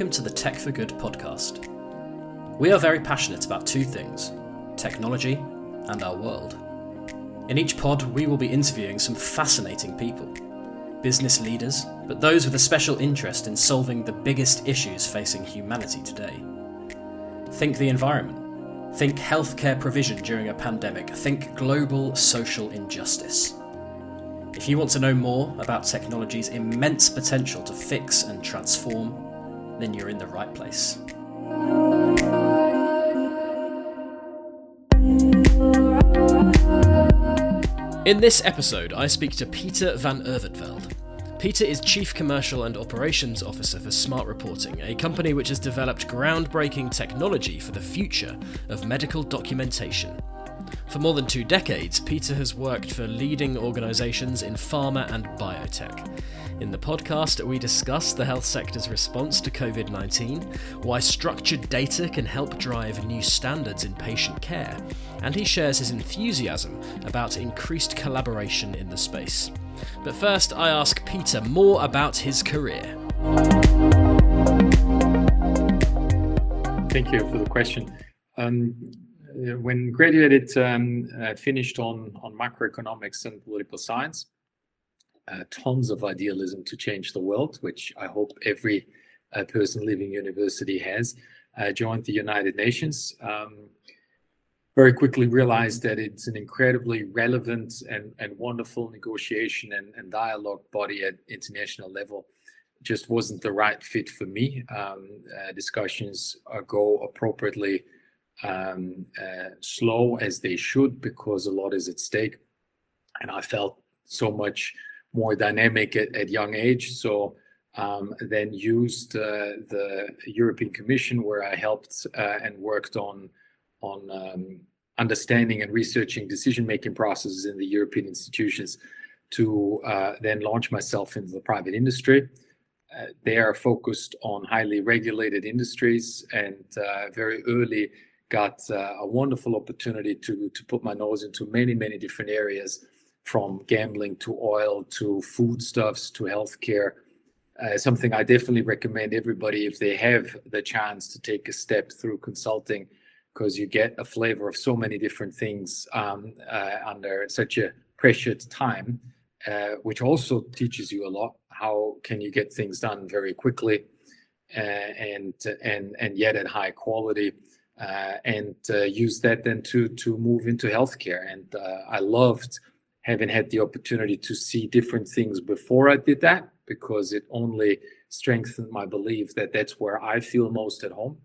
Welcome to the Tech for Good podcast. We are very passionate about two things technology and our world. In each pod, we will be interviewing some fascinating people business leaders, but those with a special interest in solving the biggest issues facing humanity today. Think the environment, think healthcare provision during a pandemic, think global social injustice. If you want to know more about technology's immense potential to fix and transform, then you're in the right place. In this episode, I speak to Peter van Overtveld. Peter is Chief Commercial and Operations Officer for Smart Reporting, a company which has developed groundbreaking technology for the future of medical documentation. For more than two decades, Peter has worked for leading organisations in pharma and biotech. In the podcast, we discuss the health sector's response to COVID 19, why structured data can help drive new standards in patient care, and he shares his enthusiasm about increased collaboration in the space. But first, I ask Peter more about his career. Thank you for the question. Um, when graduated, um, uh, finished on, on macroeconomics and political science uh, tons of idealism to change the world, which I hope every uh, person leaving university has. Uh, joined the United Nations. Um, very quickly realized that it's an incredibly relevant and, and wonderful negotiation and, and dialogue body at international level. Just wasn't the right fit for me. Um, uh, discussions go appropriately um, uh, slow as they should because a lot is at stake. And I felt so much more dynamic at, at young age. So um, then used uh, the European Commission, where I helped uh, and worked on on um, understanding and researching decision-making processes in the European institutions, to uh, then launch myself into the private industry. Uh, they are focused on highly regulated industries, and uh, very early got uh, a wonderful opportunity to to put my nose into many many different areas from gambling to oil to foodstuffs to healthcare. Uh, something I definitely recommend everybody if they have the chance to take a step through consulting, because you get a flavor of so many different things um, uh, under such a pressured time, uh, which also teaches you a lot. How can you get things done very quickly, uh, and and and yet at high quality? Uh, and uh, use that then to to move into healthcare. And I loved having had the opportunity to see different things before I did that because it only strengthened my belief that that's where I feel most at home.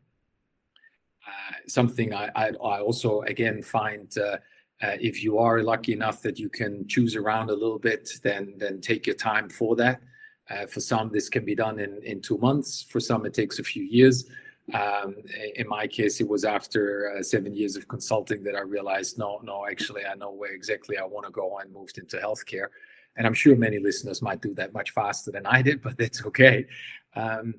Uh, something I, I, I, also again find uh, uh, if you are lucky enough that you can choose around a little bit, then then take your time for that. Uh, for some, this can be done in in two months. For some, it takes a few years. Um, in my case, it was after uh, seven years of consulting that I realized, no, no, actually, I know where exactly I want to go and moved into healthcare. And I'm sure many listeners might do that much faster than I did, but that's okay. Um,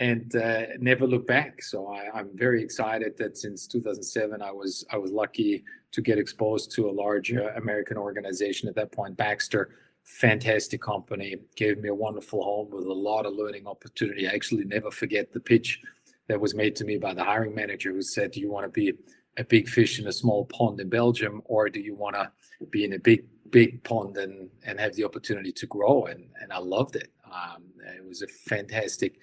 and uh, never look back. So I, am very excited that since 2007, I was I was lucky to get exposed to a large uh, American organization at that point, Baxter. Fantastic company, gave me a wonderful home with a lot of learning opportunity. I actually never forget the pitch that was made to me by the hiring manager who said, Do you want to be a big fish in a small pond in Belgium, or do you want to be in a big, big pond and, and have the opportunity to grow? And, and I loved it. Um, it was a fantastic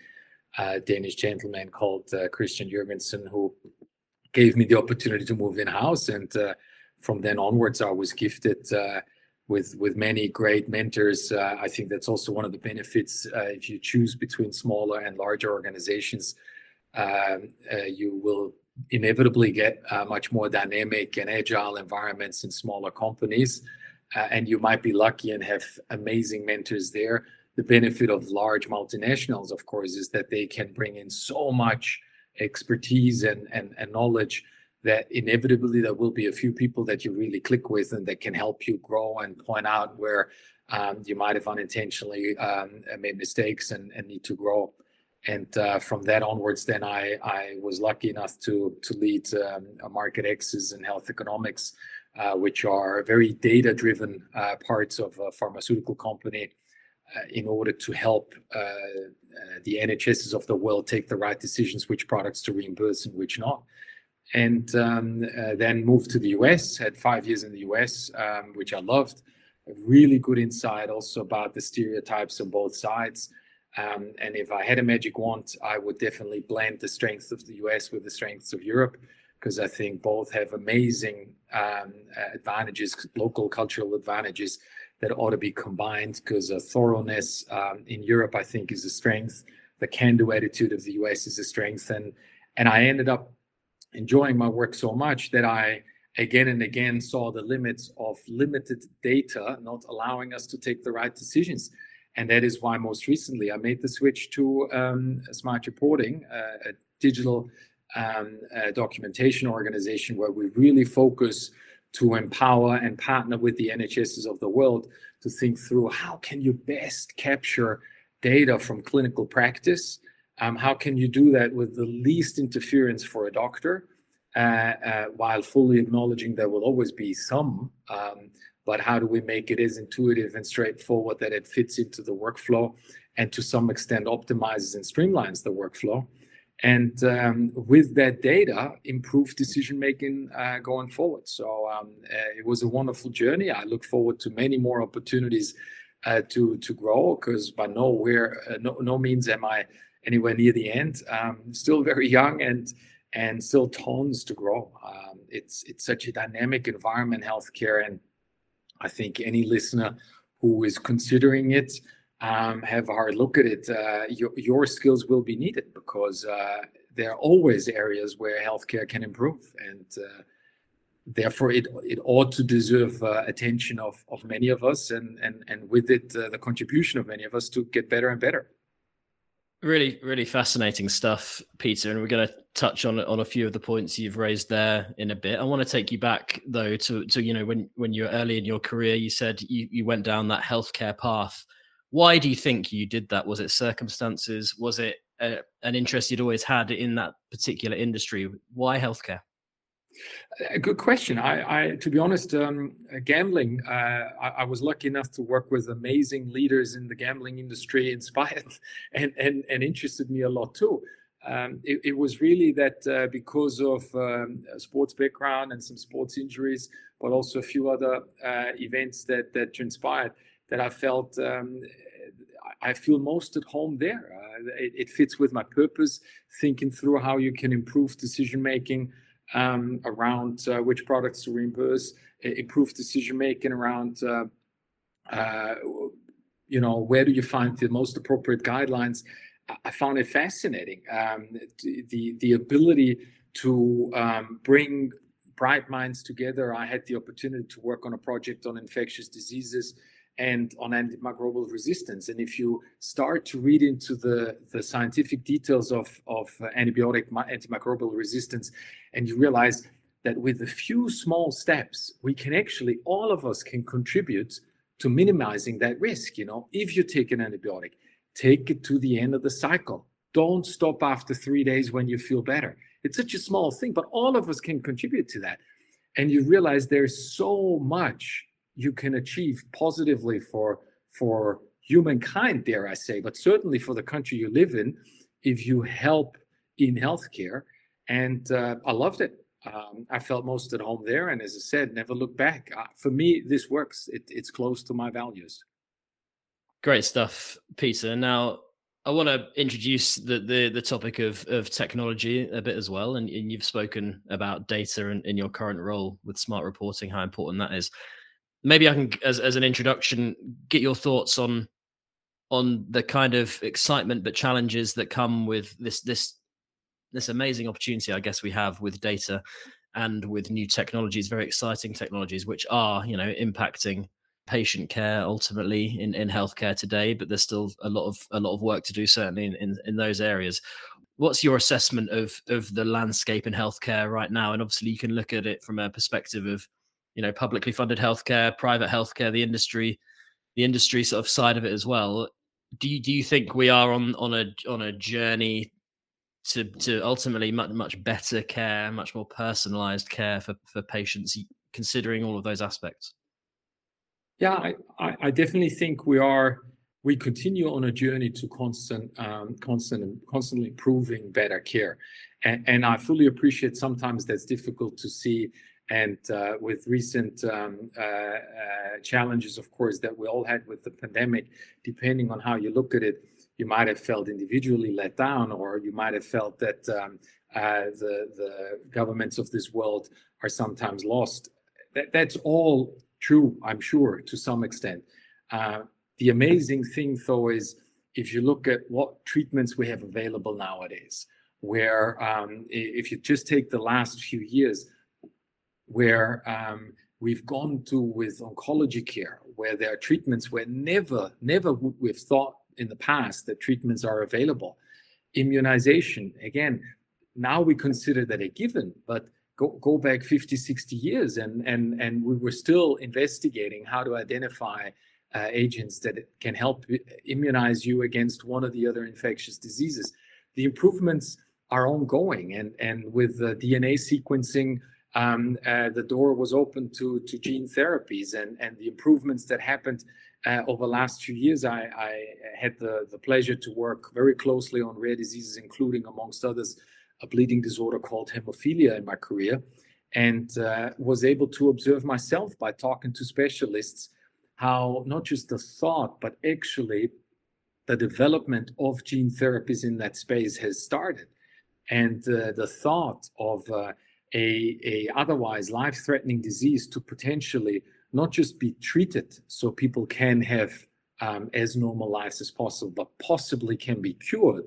uh, Danish gentleman called uh, Christian Jurgensen who gave me the opportunity to move in house. And uh, from then onwards, I was gifted uh, with with many great mentors. Uh, I think that's also one of the benefits uh, if you choose between smaller and larger organizations you will inevitably get uh, much more dynamic and agile environments in smaller companies. Uh, and you might be lucky and have amazing mentors there. The benefit of large multinationals, of course, is that they can bring in so much expertise and, and, and knowledge that inevitably there will be a few people that you really click with and that can help you grow and point out where um, you might have unintentionally um, made mistakes and, and need to grow and uh, from that onwards, then I, I was lucky enough to to lead um, market access and health economics, uh, which are very data driven uh, parts of a pharmaceutical company, uh, in order to help uh, uh, the NHSs of the world take the right decisions, which products to reimburse and which not. And um, then moved to the US, had five years in the US, um, which I loved. A really good insight also about the stereotypes on both sides. Um, and if I had a magic wand, I would definitely blend the strengths of the US with the strengths of Europe, because I think both have amazing um, advantages, local cultural advantages that ought to be combined. Because thoroughness um, in Europe, I think, is a strength. The can-do attitude of the US is a strength, and and I ended up enjoying my work so much that I again and again saw the limits of limited data not allowing us to take the right decisions. And that is why most recently I made the switch to um, smart reporting, uh, a digital um, a documentation organization where we really focus to empower and partner with the NHSs of the world to think through how can you best capture data from clinical practice? Um, how can you do that with the least interference for a doctor? Uh, uh, while fully acknowledging there will always be some um, but how do we make it as intuitive and straightforward that it fits into the workflow and to some extent optimizes and streamlines the workflow? And um, with that data improve decision making uh, going forward. So um, uh, it was a wonderful journey. I look forward to many more opportunities uh, to to grow because by nowhere uh, no, no means am i anywhere near the end. Um, still very young and and still tons to grow. Um, it's it's such a dynamic environment healthcare and I think any listener who is considering it um, have a hard look at it. Uh, your, your skills will be needed because uh, there are always areas where healthcare can improve, and uh, therefore it it ought to deserve uh, attention of of many of us, and and and with it uh, the contribution of many of us to get better and better. Really, really fascinating stuff, Peter. And we're going to touch on on a few of the points you've raised there in a bit. I want to take you back though to to you know when when you were early in your career, you said you you went down that healthcare path. Why do you think you did that? Was it circumstances? Was it a, an interest you'd always had in that particular industry? Why healthcare? A good question. I, I to be honest, um, gambling. Uh, I, I, was lucky enough to work with amazing leaders in the gambling industry, inspired and and, and interested me a lot too. Um, it, it, was really that uh, because of um, sports background and some sports injuries, but also a few other uh, events that that transpired, that I felt um, I feel most at home there. Uh, it, it, fits with my purpose, thinking through how you can improve decision making um, around uh, which products to reimburse, improve decision making around, uh, uh, you know, where do you find the most appropriate guidelines. I found it fascinating. Um, the the ability to um, bring bright minds together. I had the opportunity to work on a project on infectious diseases and on antimicrobial resistance. And if you start to read into the, the scientific details of, of uh, antibiotic antimicrobial resistance, and you realize that with a few small steps, we can actually, all of us can contribute to minimizing that risk. You know, if you take an antibiotic, take it to the end of the cycle. Don't stop after three days when you feel better. It's such a small thing, but all of us can contribute to that. And you realize there's so much you can achieve positively for for humankind, dare I say, but certainly for the country you live in, if you help in healthcare. And uh, I loved it. Um, I felt most at home there, and as I said, never look back. Uh, for me, this works. It, it's close to my values. Great stuff, Peter. Now, I want to introduce the, the, the topic of of technology a bit as well, and, and you've spoken about data in, in your current role with smart reporting, how important that is maybe I can, as as an introduction, get your thoughts on on the kind of excitement but challenges that come with this this this amazing opportunity I guess we have with data and with new technologies, very exciting technologies, which are you know impacting patient care ultimately in, in healthcare today, but there's still a lot of a lot of work to do certainly in, in, in those areas. What's your assessment of of the landscape in healthcare right now? And obviously you can look at it from a perspective of you know publicly funded healthcare, private healthcare, the industry, the industry sort of side of it as well. Do you do you think we are on on a on a journey to to ultimately much much better care, much more personalized care for for patients, considering all of those aspects? Yeah, I, I definitely think we are we continue on a journey to constant, um, constant, and constantly improving better care. And, and, I fully appreciate sometimes that's difficult to see. And uh, with recent um, uh, uh, challenges, of course, that we all had with the pandemic, depending on how you look at it, you might have felt individually let down, or you might have felt that um, uh, the the governments of this world are sometimes lost. That, that's all true, I'm sure, to some extent. Uh, the amazing thing, though, is if you look at what treatments we have available nowadays, where um, if you just take the last few years, where um, we've gone to with oncology care, where there are treatments where never, never would we've thought in the past that treatments are available. Immunization, again, now we consider that a given, but go, go back 50, 60 years and, and, and we were still investigating how to identify uh, agents that can help immunize you against one of the other infectious diseases. The improvements are ongoing, and, and with the DNA sequencing, um, uh, the door was open to, to gene therapies and, and the improvements that happened uh, over the last few years. I, I, had the, the pleasure to work very closely on rare diseases, including, amongst others, a bleeding disorder called hemophilia in my career, and uh, was able to observe myself by talking to specialists how not just the thought, but actually the development of gene therapies in that space has started. And uh, the thought of uh, a, a otherwise life-threatening disease to potentially not just be treated so people can have um, as normal lives as possible, but possibly can be cured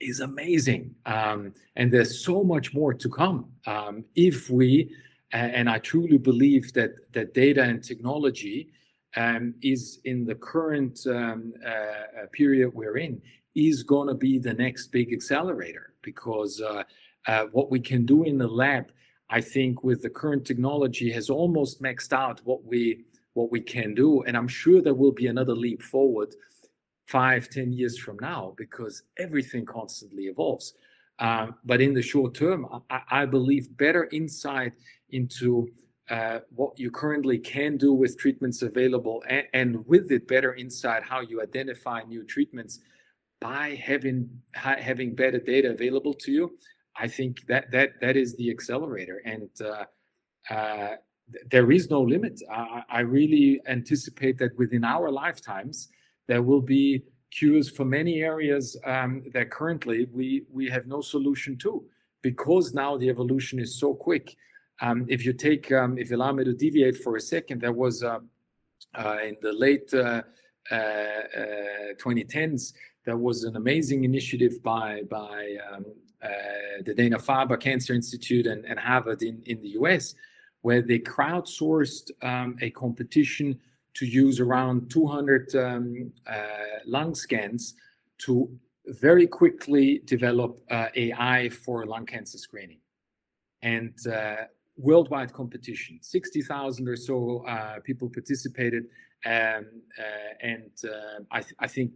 is amazing. Um, and there's so much more to come um, if we, and I truly believe that that data and technology um, is in the current um, uh, uh period we're in is going to be the next big accelerator because uh, uh, what we can do in the lab, I think, with the current technology, has almost maxed out what we what we can do, and I'm sure there will be another leap forward five, ten years from now because everything constantly evolves. Uh, but in the short term, I, I believe better insight into uh, what you currently can do with treatments available and, and, with it better insight how you identify new treatments by having ha- having better data available to you i think that that that is the accelerator. And uh, uh, there is no limit. I, I really anticipate that within our lifetimes there will be cures for many areas um, that currently we we have no solution to because now the evolution is so quick. Um, if you take, um, if you allow me to deviate for a second, there was uh, uh, in the late 2010s, uh, there was an amazing initiative by by um, the Dana Farber Cancer Institute and, and Harvard in, in the US, where they crowdsourced um, a competition to use around 200 um, uh, lung scans to very quickly develop uh, AI for lung cancer screening. And uh, worldwide competition. 60,000 or so uh, people participated. Um, uh, and uh, I, th- I, think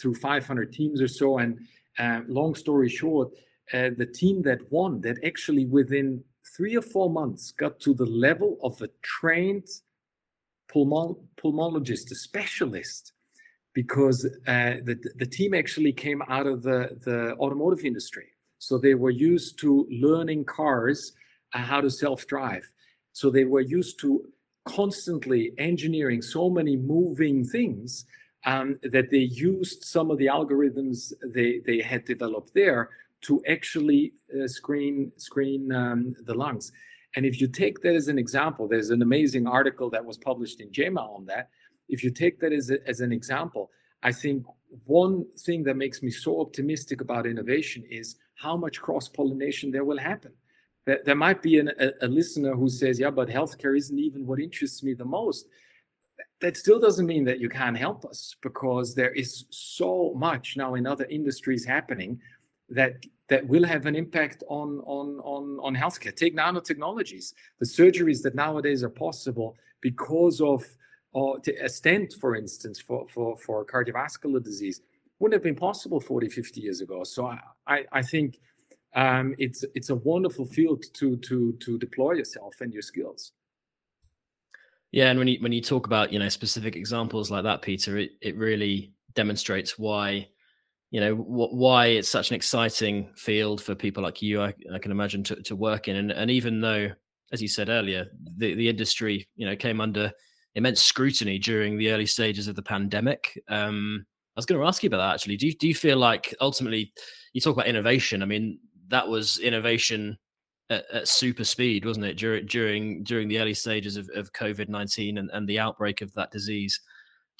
through 500 teams or so. And uh, long story short, uh, the team that won, that actually within three or four months got to the level of a trained pulmon- pulmonologist, a specialist, because uh, the, the team actually came out of the, the automotive industry. So they were used to learning cars how to self-drive. So they were used to constantly engineering so many moving things um, that they used some of the algorithms they, they had developed there to actually uh, screen screen um, the lungs. And if you take that as an example, there's an amazing article that was published in JAMA on that. If you take that as, a, as an example, I think one thing that makes me so optimistic about innovation is how much cross pollination there will happen there, there might be an, a, a listener who says, yeah, but healthcare isn't even what interests me the most. That still doesn't mean that you can't help us because there is so much now in other industries happening that that will have an impact on on on on healthcare. Take nanotechnologies, the surgeries that nowadays are possible because of or a stent, for instance, for for for cardiovascular disease, wouldn't have been possible 40, 50 years ago. So I I, I think um, it's it's a wonderful field to to to deploy yourself and your skills. Yeah, and when you when you talk about you know specific examples like that, Peter, it, it really demonstrates why you know wh- why it's such an exciting field for people like you i, I can imagine to, to work in. And, and even though as you said earlier the, the industry you know came under immense scrutiny during the early stages of the pandemic um, i was going to ask you about that actually. Do you, do you feel like ultimately you talk about innovation i mean that was innovation at, at super speed wasn't it during during during the early stages of, of covid-19 and, and the outbreak of that disease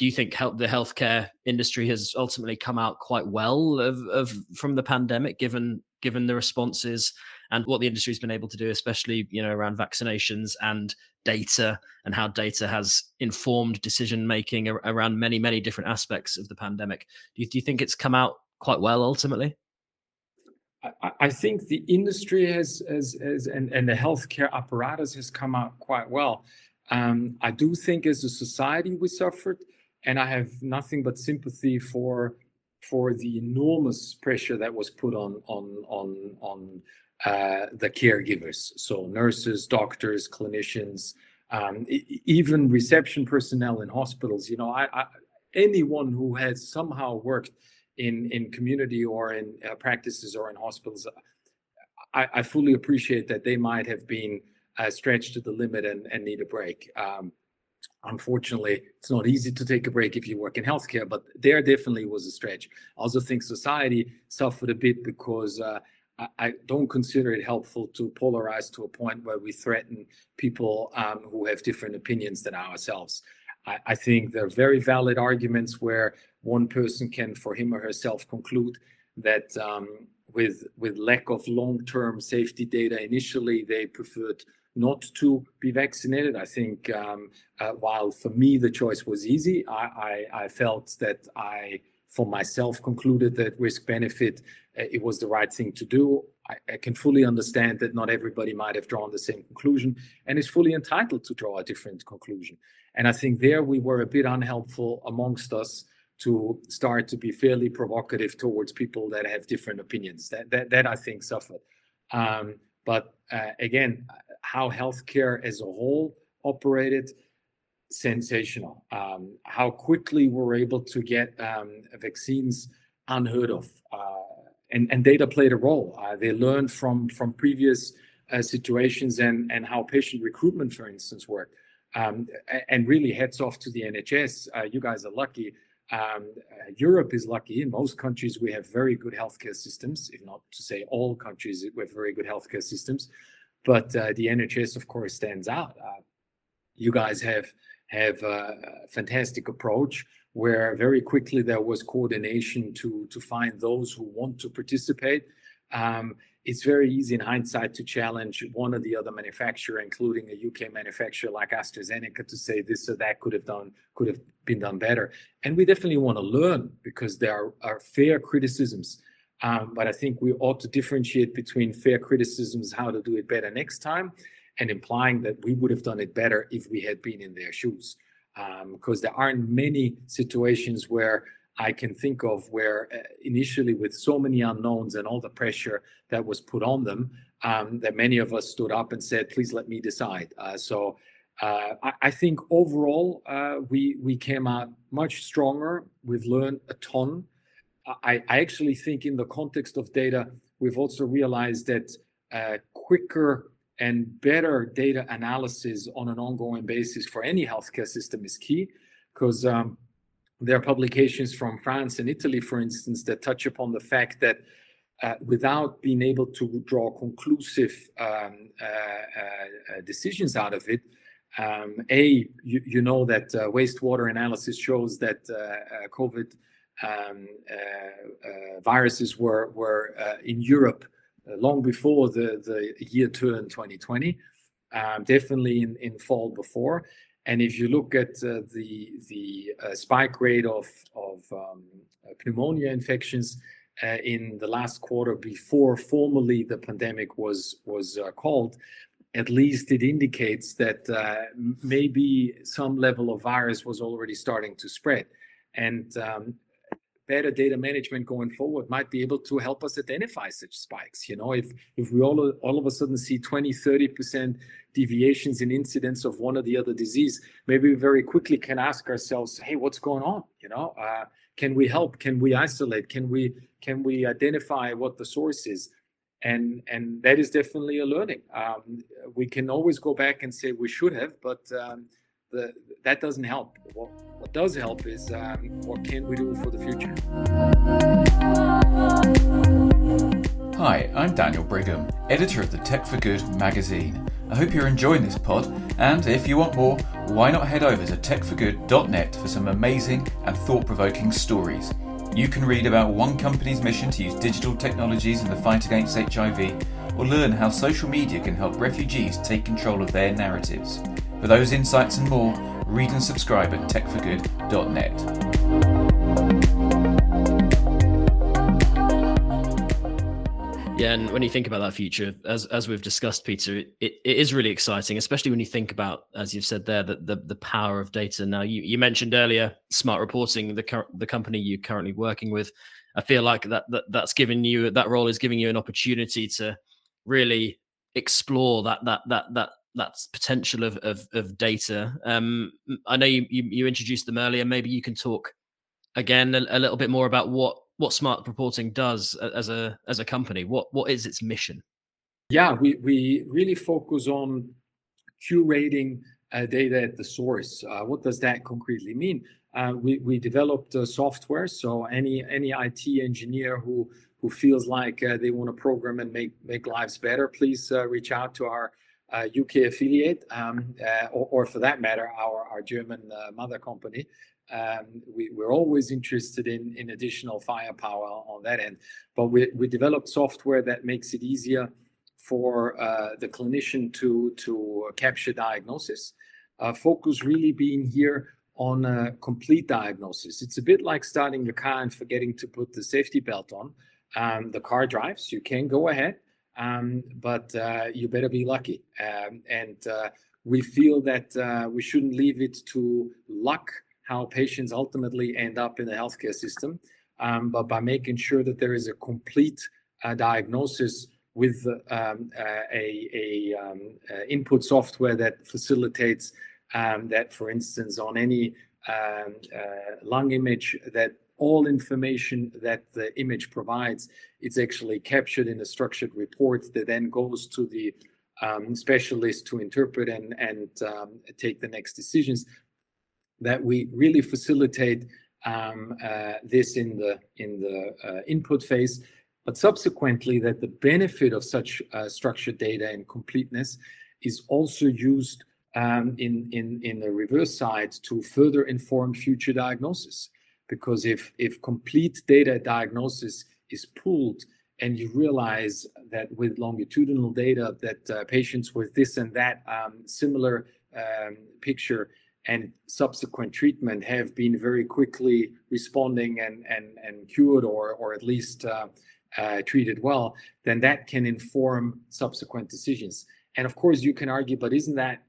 do you think help the healthcare industry has ultimately come out quite well of, of from the pandemic, given given the responses and what the industry's been able to do, especially you know around vaccinations and data and how data has informed decision making around many many different aspects of the pandemic. Do you, do you think it's come out quite well ultimately? I, think the industry has, has, has and, and the healthcare apparatus has come out quite well. Um, I do think as a society we suffered and I have nothing but sympathy for for the enormous pressure that was put on on on on uh, the caregivers. So nurses, doctors, clinicians, um, even reception personnel in hospitals. You know, I, I, anyone who has somehow worked in in community or in uh, practices or in hospitals, I, I, fully appreciate that they might have been uh, stretched to the limit and, and need a break. Um, unfortunately it's not easy to take a break if you work in healthcare but there definitely was a stretch i also think society suffered a bit because uh, I, don't consider it helpful to polarize to a point where we threaten people um, who have different opinions than ourselves I, I think there are very valid arguments where one person can for him or herself conclude that um, with with lack of long-term safety data initially they preferred not to be vaccinated. I think um, uh, while for me the choice was easy, I, I, I felt that I, for myself, concluded that risk benefit uh, it was the right thing to do. I, I, can fully understand that not everybody might have drawn the same conclusion and is fully entitled to draw a different conclusion. And I think there we were a bit unhelpful amongst us to start to be fairly provocative towards people that have different opinions. That that, that I think suffered. Um, but uh, again, how healthcare as a whole operated, sensational. Um, how quickly we're able to get um, vaccines unheard of, uh, and and data played a role. Uh, they learned from from previous uh, situations and and how patient recruitment, for instance, worked. Um, and really, heads off to the NHS. Uh, you guys are lucky. Um, uh, Europe is lucky. In most countries, we have very good healthcare systems, if not to say all countries, have very good healthcare systems. But uh, the NHS, of course, stands out. Uh, you guys have have a fantastic approach where very quickly there was coordination to to find those who want to participate. Um, it's very easy in hindsight to challenge one or the other manufacturer, including a UK manufacturer like AstraZeneca, to say this or that could have done could have been done better. And we definitely want to learn because there are, are fair criticisms um, but I think we ought to differentiate between fair criticisms, how to do it better next time, and implying that we would have done it better if we had been in their shoes. Because um, there aren't many situations where I can think of where uh, initially, with so many unknowns and all the pressure that was put on them, um, that many of us stood up and said, "Please let me decide." Uh, so. Uh, I, I, think overall uh, we we came out much stronger. We've learned a ton I, I actually think in the context of data, we've also realized that uh, quicker and better data analysis on an ongoing basis for any healthcare system is key because um, there are publications from France and Italy, for instance, that touch upon the fact that uh, without being able to draw conclusive um, uh, uh, decisions out of it, um, A, you, you, know that uh, wastewater analysis shows that uh, uh, COVID um, uh, uh, viruses were were uh, in Europe long before the the year turn 2020, um, definitely in, in fall before. And if you look at uh, the the uh, spike rate of of um, pneumonia infections uh, in the last quarter before formally the pandemic was was called, at least it indicates that maybe some level of virus was already starting to spread. And um, better data management going forward might be able to help us identify such spikes. You know, if if we all all of a sudden see 20, 30% deviations in incidence of one or the other disease, maybe we very quickly can ask ourselves, hey, what's going on? You know, uh, can we help can we isolate can we can we identify what the source is and and that is definitely a learning um, we can always go back and say we should have but um, the, that doesn't help what, what does help is um, what can we do for the future Hi, I'm Daniel Brigham, editor of the Tech for Good magazine. I hope you're enjoying this pod, and if you want more, why not head over to techforgood.net for some amazing and thought provoking stories. You can read about one company's mission to use digital technologies in the fight against HIV, or learn how social media can help refugees take control of their narratives. For those insights and more, read and subscribe at techforgood.net. Yeah, and when you think about that future, as as we've discussed, Peter, it, it is really exciting, especially when you think about, as you've said there, that the, the power of data. Now, you, you mentioned earlier smart reporting, the the company you're currently working with. I feel like that, that that's giving you that role is giving you an opportunity to really explore that that that that that potential of of, of data. Um, I know you, you, you introduced them earlier. Maybe you can talk again a, a little bit more about what what smart reporting does as a as a company what what is its mission yeah we we really focus on curating uh, data at the source uh, what does that concretely mean uh, we we developed software so any any it engineer who who feels like uh, they want to program and make make lives better please uh, reach out to our uk uh, affiliate um, or, or, for that matter our german mother company um, we, are always interested in, additional firepower on that end. But we, developed software that makes it easier for uh, the clinician to, to capture diagnosis. Uh, focus really being here on complete diagnosis. It's a bit like starting your car and forgetting to put the safety belt on. Um, the car drives, you can go ahead, um, but uh, you better be lucky. Um, and uh, we feel that uh, we shouldn't leave it to luck how patients ultimately end up in the healthcare system, um, but by making sure that there is a complete uh, diagnosis with um, uh, a, a um, uh, input software that facilitates um, that, for instance, on any lung image, that all information that the image provides, it's actually captured in a structured report that then goes to the um, specialist to interpret and, and um, take the next decisions that we really facilitate um, uh, this in the in the uh, input phase, but subsequently that the benefit of such uh, structured data and completeness is also used um, in in in the reverse side to further inform future diagnosis. Because if if complete data diagnosis is pooled and you realize that with longitudinal data that uh, patients with this and that um, similar um, picture and subsequent treatment have been very quickly responding and and and cured or or at least uh, uh, treated well, then that can inform subsequent decisions. And of course, you can argue, but isn't that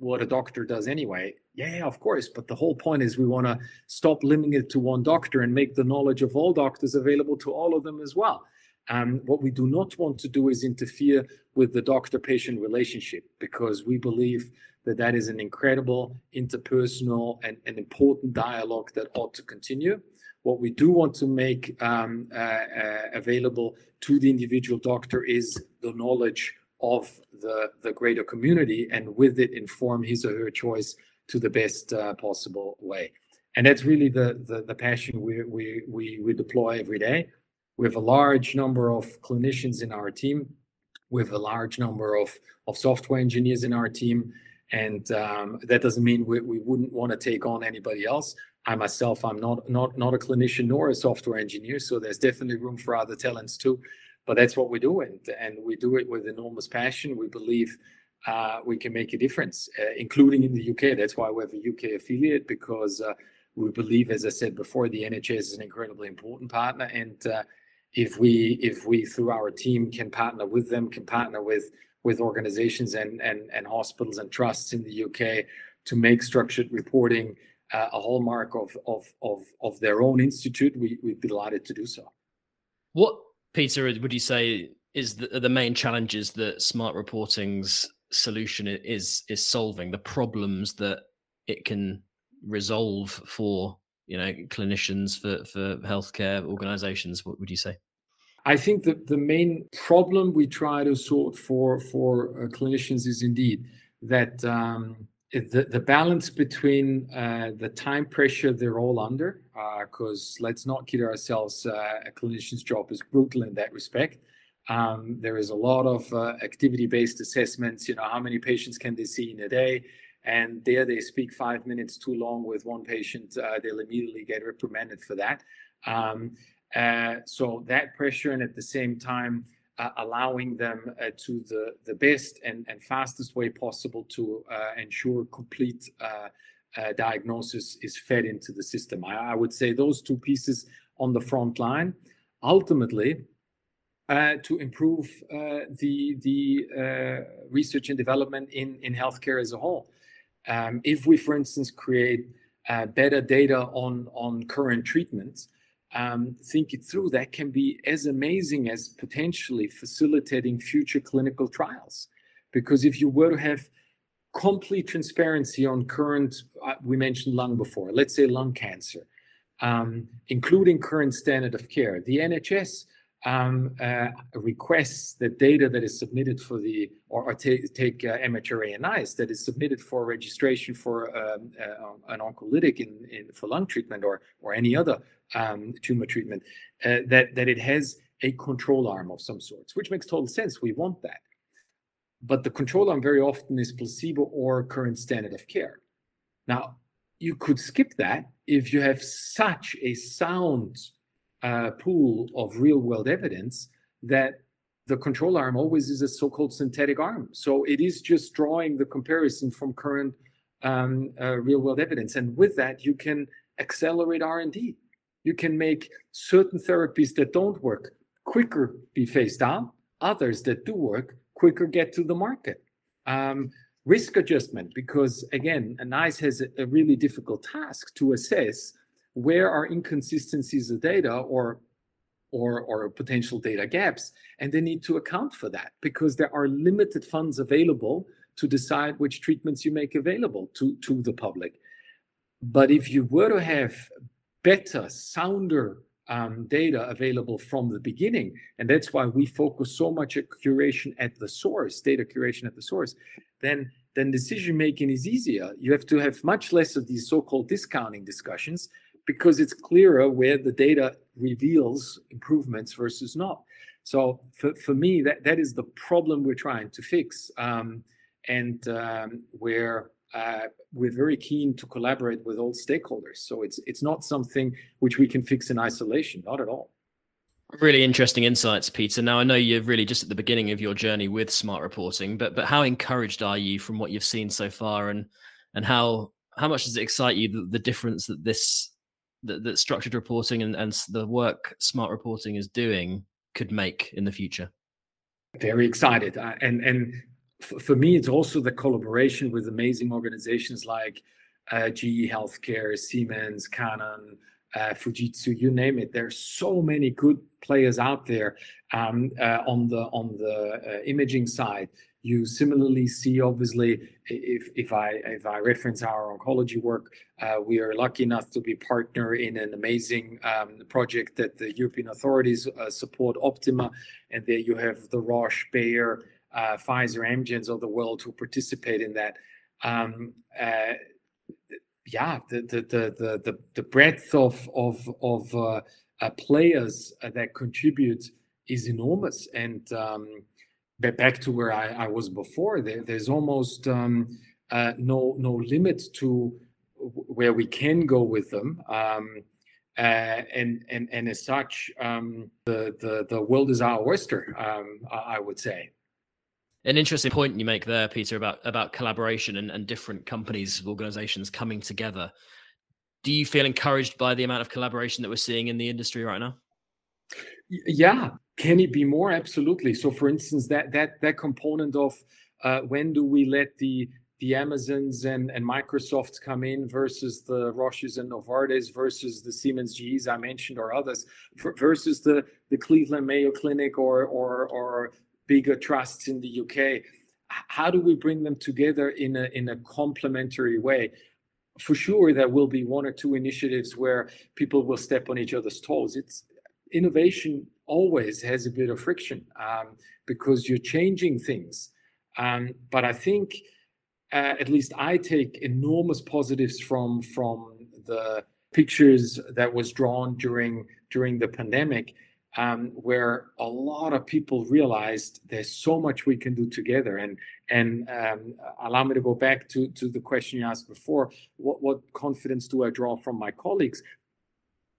what a doctor does anyway? Yeah, of course. But the whole point is we want to stop limiting it to one doctor and make the knowledge of all doctors available to all of them as well. And what we do not want to do is interfere with the doctor-patient relationship because we believe that that is an incredible interpersonal and an important dialogue that ought to continue. What we do want to make um, uh, uh, available to the individual doctor is the knowledge of the, the greater community and with it inform his or her choice to the best uh, possible way. And that's really the, the, the passion we, we, we, we deploy every day. We have a large number of clinicians in our team. We have a large number of, of software engineers in our team and um, that doesn't mean we, we wouldn't want to take on anybody else. I myself, I'm not not not a clinician nor a software engineer, so there's definitely room for other talents too. But that's what we do, and and we do it with enormous passion. We believe uh, we can make a difference, uh, including in the UK. That's why we have a UK affiliate because uh, we believe, as I said before, the NHS is an incredibly important partner, and uh, if we if we through our team can partner with them, can partner with with organizations and, and, and hospitals and trusts in the UK to make structured reporting uh, a hallmark of, of, of, of their own institute, we, we'd be delighted to do so. What, Peter, would you say is the, the main challenges that smart reporting's solution is is solving, the problems that it can resolve for you know clinicians for for healthcare organizations what would you say? I think that the main problem we try to sort for for uh, clinicians is indeed that um, the, the balance between uh, the time pressure they're all under, because uh, let's not kid ourselves, uh, a clinician's job is brutal in that respect. Um, there is a lot of uh, activity-based assessments. You know, how many patients can they see in a day? And there they speak five minutes too long with one patient, uh, they'll immediately get reprimanded for that. Um, uh, so that pressure, and at the same time, uh, allowing them uh, to the, the best and, and fastest way possible to uh, ensure complete uh, uh, diagnosis is fed into the system. I, I, would say those two pieces on the front line. Ultimately, to improve the the research and development in in healthcare as a whole. Um, if we, for instance, create better data on on current treatments, um, think it through, that can be as amazing as potentially facilitating future clinical trials. Because if you were to have complete transparency on current, uh, we mentioned lung before, let's say lung cancer, um, including current standard of care, the NHS um, uh, requests the data that is submitted for the, or, or take uh, MHRA that is submitted for registration for um, uh, an oncolytic in, in, for lung treatment or, or any other um, tumor treatment, uh, that, that it has a control arm of some sorts, which makes total sense. We want that. But the control arm very often is placebo or current standard of care. Now, you could skip that if you have such a sound uh, pool of real world evidence that the control arm always is a so-called synthetic arm. So it is just drawing the comparison from current um, uh, real world evidence. And with that, you can accelerate R&D. You can make certain therapies that don't work quicker be phased out, others that do work quicker get to the market. Um, risk adjustment, because again, NICE has a, a really difficult task to assess where are inconsistencies of data or or, or potential data gaps and they need to account for that because there are limited funds available to decide which treatments you make available to, to the public but if you were to have better sounder um, data available from the beginning and that's why we focus so much at curation at the source data curation at the source then then decision making is easier you have to have much less of these so-called discounting discussions because it's clearer where the data reveals improvements versus not. So for, for me, that, that is the problem we're trying to fix. Um, and um, where uh, we're very keen to collaborate with all stakeholders. So it's it's not something which we can fix in isolation, not at all. Really interesting insights, Peter. Now I know you're really just at the beginning of your journey with smart reporting, but but how encouraged are you from what you've seen so far, and and how how much does it excite you the, the difference that this that, that structured reporting and, and the work smart reporting is doing could make in the future? Very excited, uh, and and for me, it's also the collaboration with amazing organizations like uh, GE Healthcare, Siemens, Canon, uh, Fujitsu, you name it. There's so many good players out there um, uh, on the on the uh, imaging side you similarly see, obviously, if, if I if I reference our oncology work, uh, we are lucky enough to be partner in an amazing um, project that the European authorities uh, support, Optima, and there you have the Roche, Bayer, uh, Pfizer, Amgens of the world who participate in that. Um, uh, yeah, the the, the the the breadth of of of uh, uh, players that contribute is enormous, and um, back to where I, I was before, there, there's almost um, uh, no no limit to where we can go with them. Um, uh, and and and as such, um, the the the world is our oyster. Um, I would say. An interesting point you make there, Peter, about about collaboration and, and different companies, organizations coming together. Do you feel encouraged by the amount of collaboration that we're seeing in the industry right now? Yeah, can it be more? Absolutely. So, for instance, that that that component of uh, when do we let the the Amazons and, and Microsofts come in versus the Roches and Novartis versus the Siemens GEs I mentioned or others versus the, the Cleveland Mayo Clinic or, or, or bigger trusts in the UK. How do we bring them together in a, in a complementary way? for sure there will be one or two initiatives where people will step on each other's toes. It's innovation always has a bit of friction um, because you're changing things. Um, but I think uh, at least I take enormous positives from from the pictures that was drawn during during the pandemic um, where a lot of people realized there's so much we can do together. And and um, allow me to go back to to the question you asked before. What what confidence do I draw from my colleagues?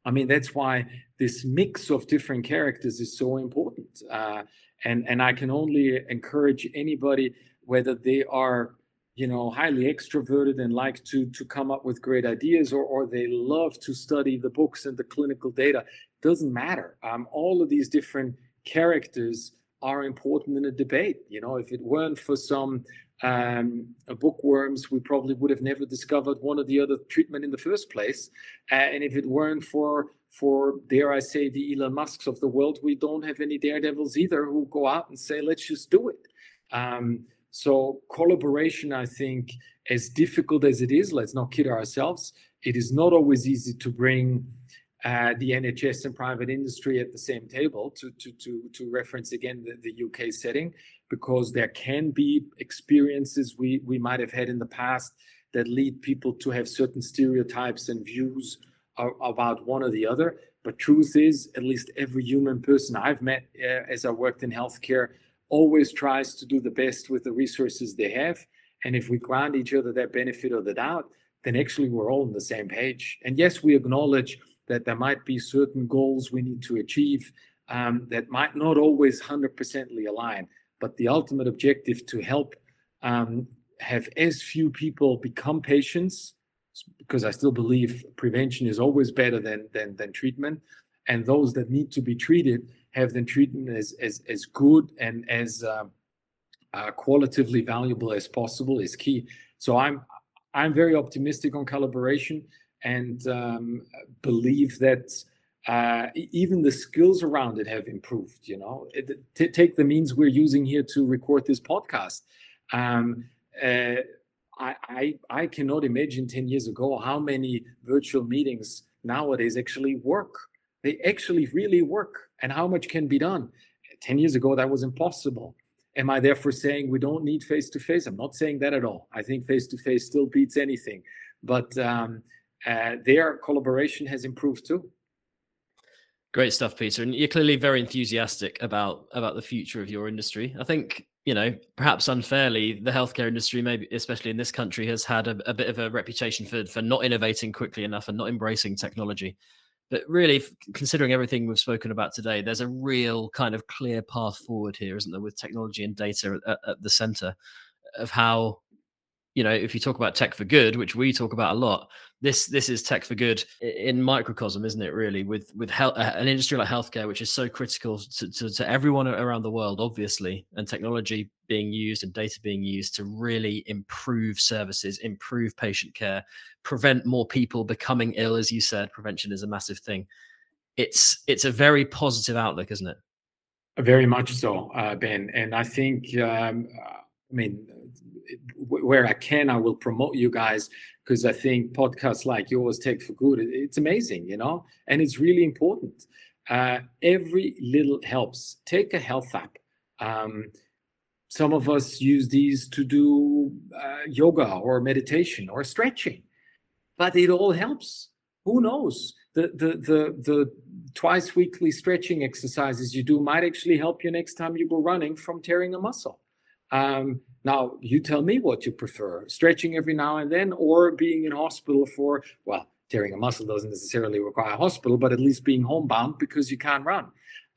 I mean, that's why this mix of different characters is so important. Uh, and and I can only encourage anybody, whether they are you know highly extroverted and like to to come up with great ideas or or they love to study the books and the clinical data doesn't matter. Um, all of these different characters are important in a debate. You know, if it weren't for some um, bookworms, we probably would have never discovered one or the other treatment in the first place. Uh, and if it weren't for for dare I say the Elon Musks of the world, we don't have any daredevils either who go out and say, let's just do it. Um, so collaboration, I think, as difficult as it is, let's not kid ourselves. It is not always easy to bring uh, the NHS and private industry at the same table to to to to reference again the, the UK setting because there can be experiences we we might have had in the past that lead people to have certain stereotypes and views about one or the other. But truth is at least every human person I've met uh, as I worked in healthcare always tries to do the best with the resources they have. And if we grant each other that benefit of the doubt then actually we're all on the same page. And yes we acknowledge that there might be certain goals we need to achieve um, that might not always 100% align. But the ultimate objective to help um, have as few people become patients, because I still believe prevention is always better than, than, than treatment. And those that need to be treated have the treatment as, as, as good and as uh, uh, qualitatively valuable as possible is key. So I'm I'm very optimistic on collaboration and um, believe that uh, even the skills around it have improved. You know, it, t- take the means we're using here to record this podcast. Um, uh, I, I, I cannot imagine 10 years ago how many virtual meetings nowadays actually work. They actually really work, and how much can be done. 10 years ago, that was impossible. Am I therefore saying we don't need face to face? I'm not saying that at all. I think face to face still beats anything. But um, uh, their collaboration has improved too. Great stuff, Peter. And you're clearly very enthusiastic about about the future of your industry. I think you know, perhaps unfairly, the healthcare industry, maybe especially in this country, has had a, a bit of a reputation for for not innovating quickly enough and not embracing technology. But really, considering everything we've spoken about today, there's a real kind of clear path forward here, isn't there, with technology and data at, at the center of how you know, if you talk about tech for good, which we talk about a lot, this this is tech for good in microcosm, isn't it? Really, with with health, an industry like healthcare, which is so critical to, to, to everyone around the world, obviously, and technology being used and data being used to really improve services, improve patient care, prevent more people becoming ill. As you said, prevention is a massive thing. It's it's a very positive outlook, isn't it? Very much so, uh, Ben. And I think, um, I mean where I can, I will promote you guys because I think podcasts like yours, Tech for Good, it's amazing, you know, and it's really important. Uh, every little helps. Take a health app. Um, some of us use these to do uh, yoga or meditation or stretching, but it all helps. Who knows? The, the the the twice weekly stretching exercises you do might actually help you next time you go running from tearing a muscle. Um, now, you tell me what you prefer stretching every now and then or being in hospital for, well, tearing a muscle doesn't necessarily require a hospital, but at least being homebound because you can't run.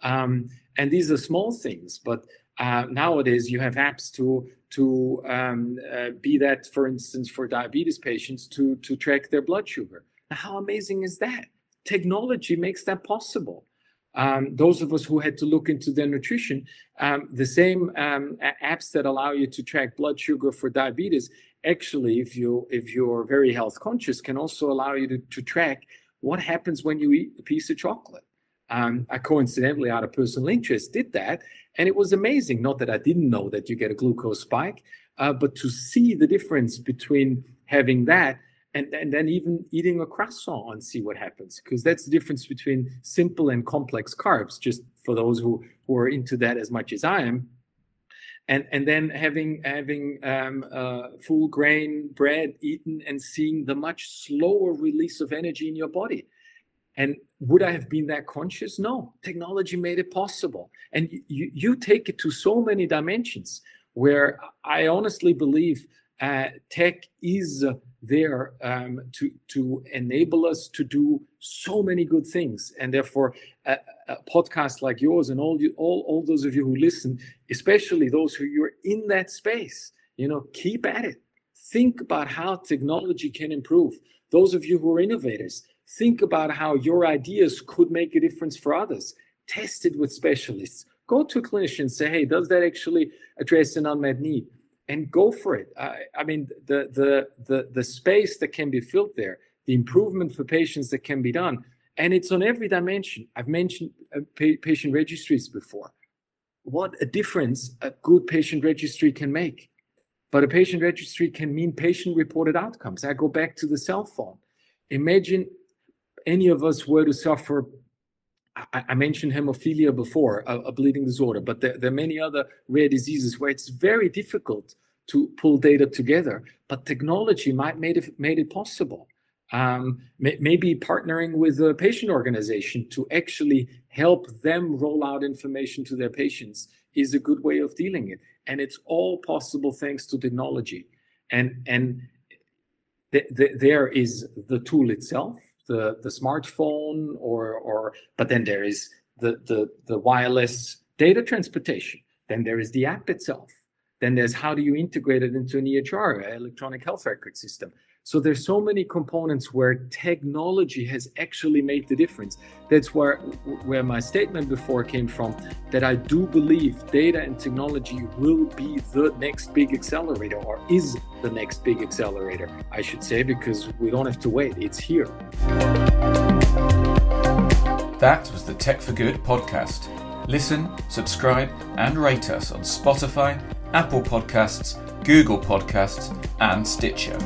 Um, and these are small things, but uh, nowadays you have apps to to um, uh, be that, for instance, for diabetes patients to to track their blood sugar. Now, how amazing is that? Technology makes that possible um, those of us who had to look into their nutrition, um, the same um, apps that allow you to track blood sugar for diabetes, actually, if you if you're very health conscious, can also allow you to, to track what happens when you eat a piece of chocolate. Um, I coincidentally, out of personal interest, did that, and it was amazing. Not that I didn't know that you get a glucose spike, uh, but to see the difference between having that and, and then even eating a croissant and see what happens because that's the difference between simple and complex carbs just for those who, who are into that as much as i am. And and then having having um, uh, full grain bread eaten and seeing the much slower release of energy in your body. And would i have been that conscious? No. Technology made it possible. And you, you take it to so many dimensions where i honestly believe tech is there um, to to enable us to do so many good things, and therefore, a, a podcast like yours and all you all all those of you who listen, especially those who you're in that space, you know, keep at it. Think about how technology can improve. Those of you who are innovators, think about how your ideas could make a difference for others. Test it with specialists. Go to a clinician, say, hey, does that actually address an unmet need? And go for it. I, I mean, the, the the the space that can be filled there, the improvement for patients that can be done, and it's on every dimension. I've mentioned uh, pa- patient registries before. What a difference a good patient registry can make. But a patient registry can mean patient reported outcomes. I go back to the cell phone. Imagine any of us were to suffer I, I mentioned hemophilia before, a, a bleeding disorder, but there, there, are many other rare diseases where it's very difficult to pull data together. But technology might made it made it possible. Um, may, maybe partnering with a patient organization to actually help them roll out information to their patients is a good way of dealing it. And it's all possible thanks to technology. And and th- th- there is the tool itself the the smartphone or or but then there is the the the wireless data transportation. Then there is the app itself. Then there's how do you integrate it into an EHR electronic health record system so there's so many components where technology has actually made the difference. That's where where my statement before came from that I do believe data and technology will be the next big accelerator or is the next big accelerator, I should say, because we don't have to wait. It's here. That was the Tech for Good podcast. Listen, subscribe, and rate us on Spotify, Apple Podcasts, Google Podcasts, and Stitcher.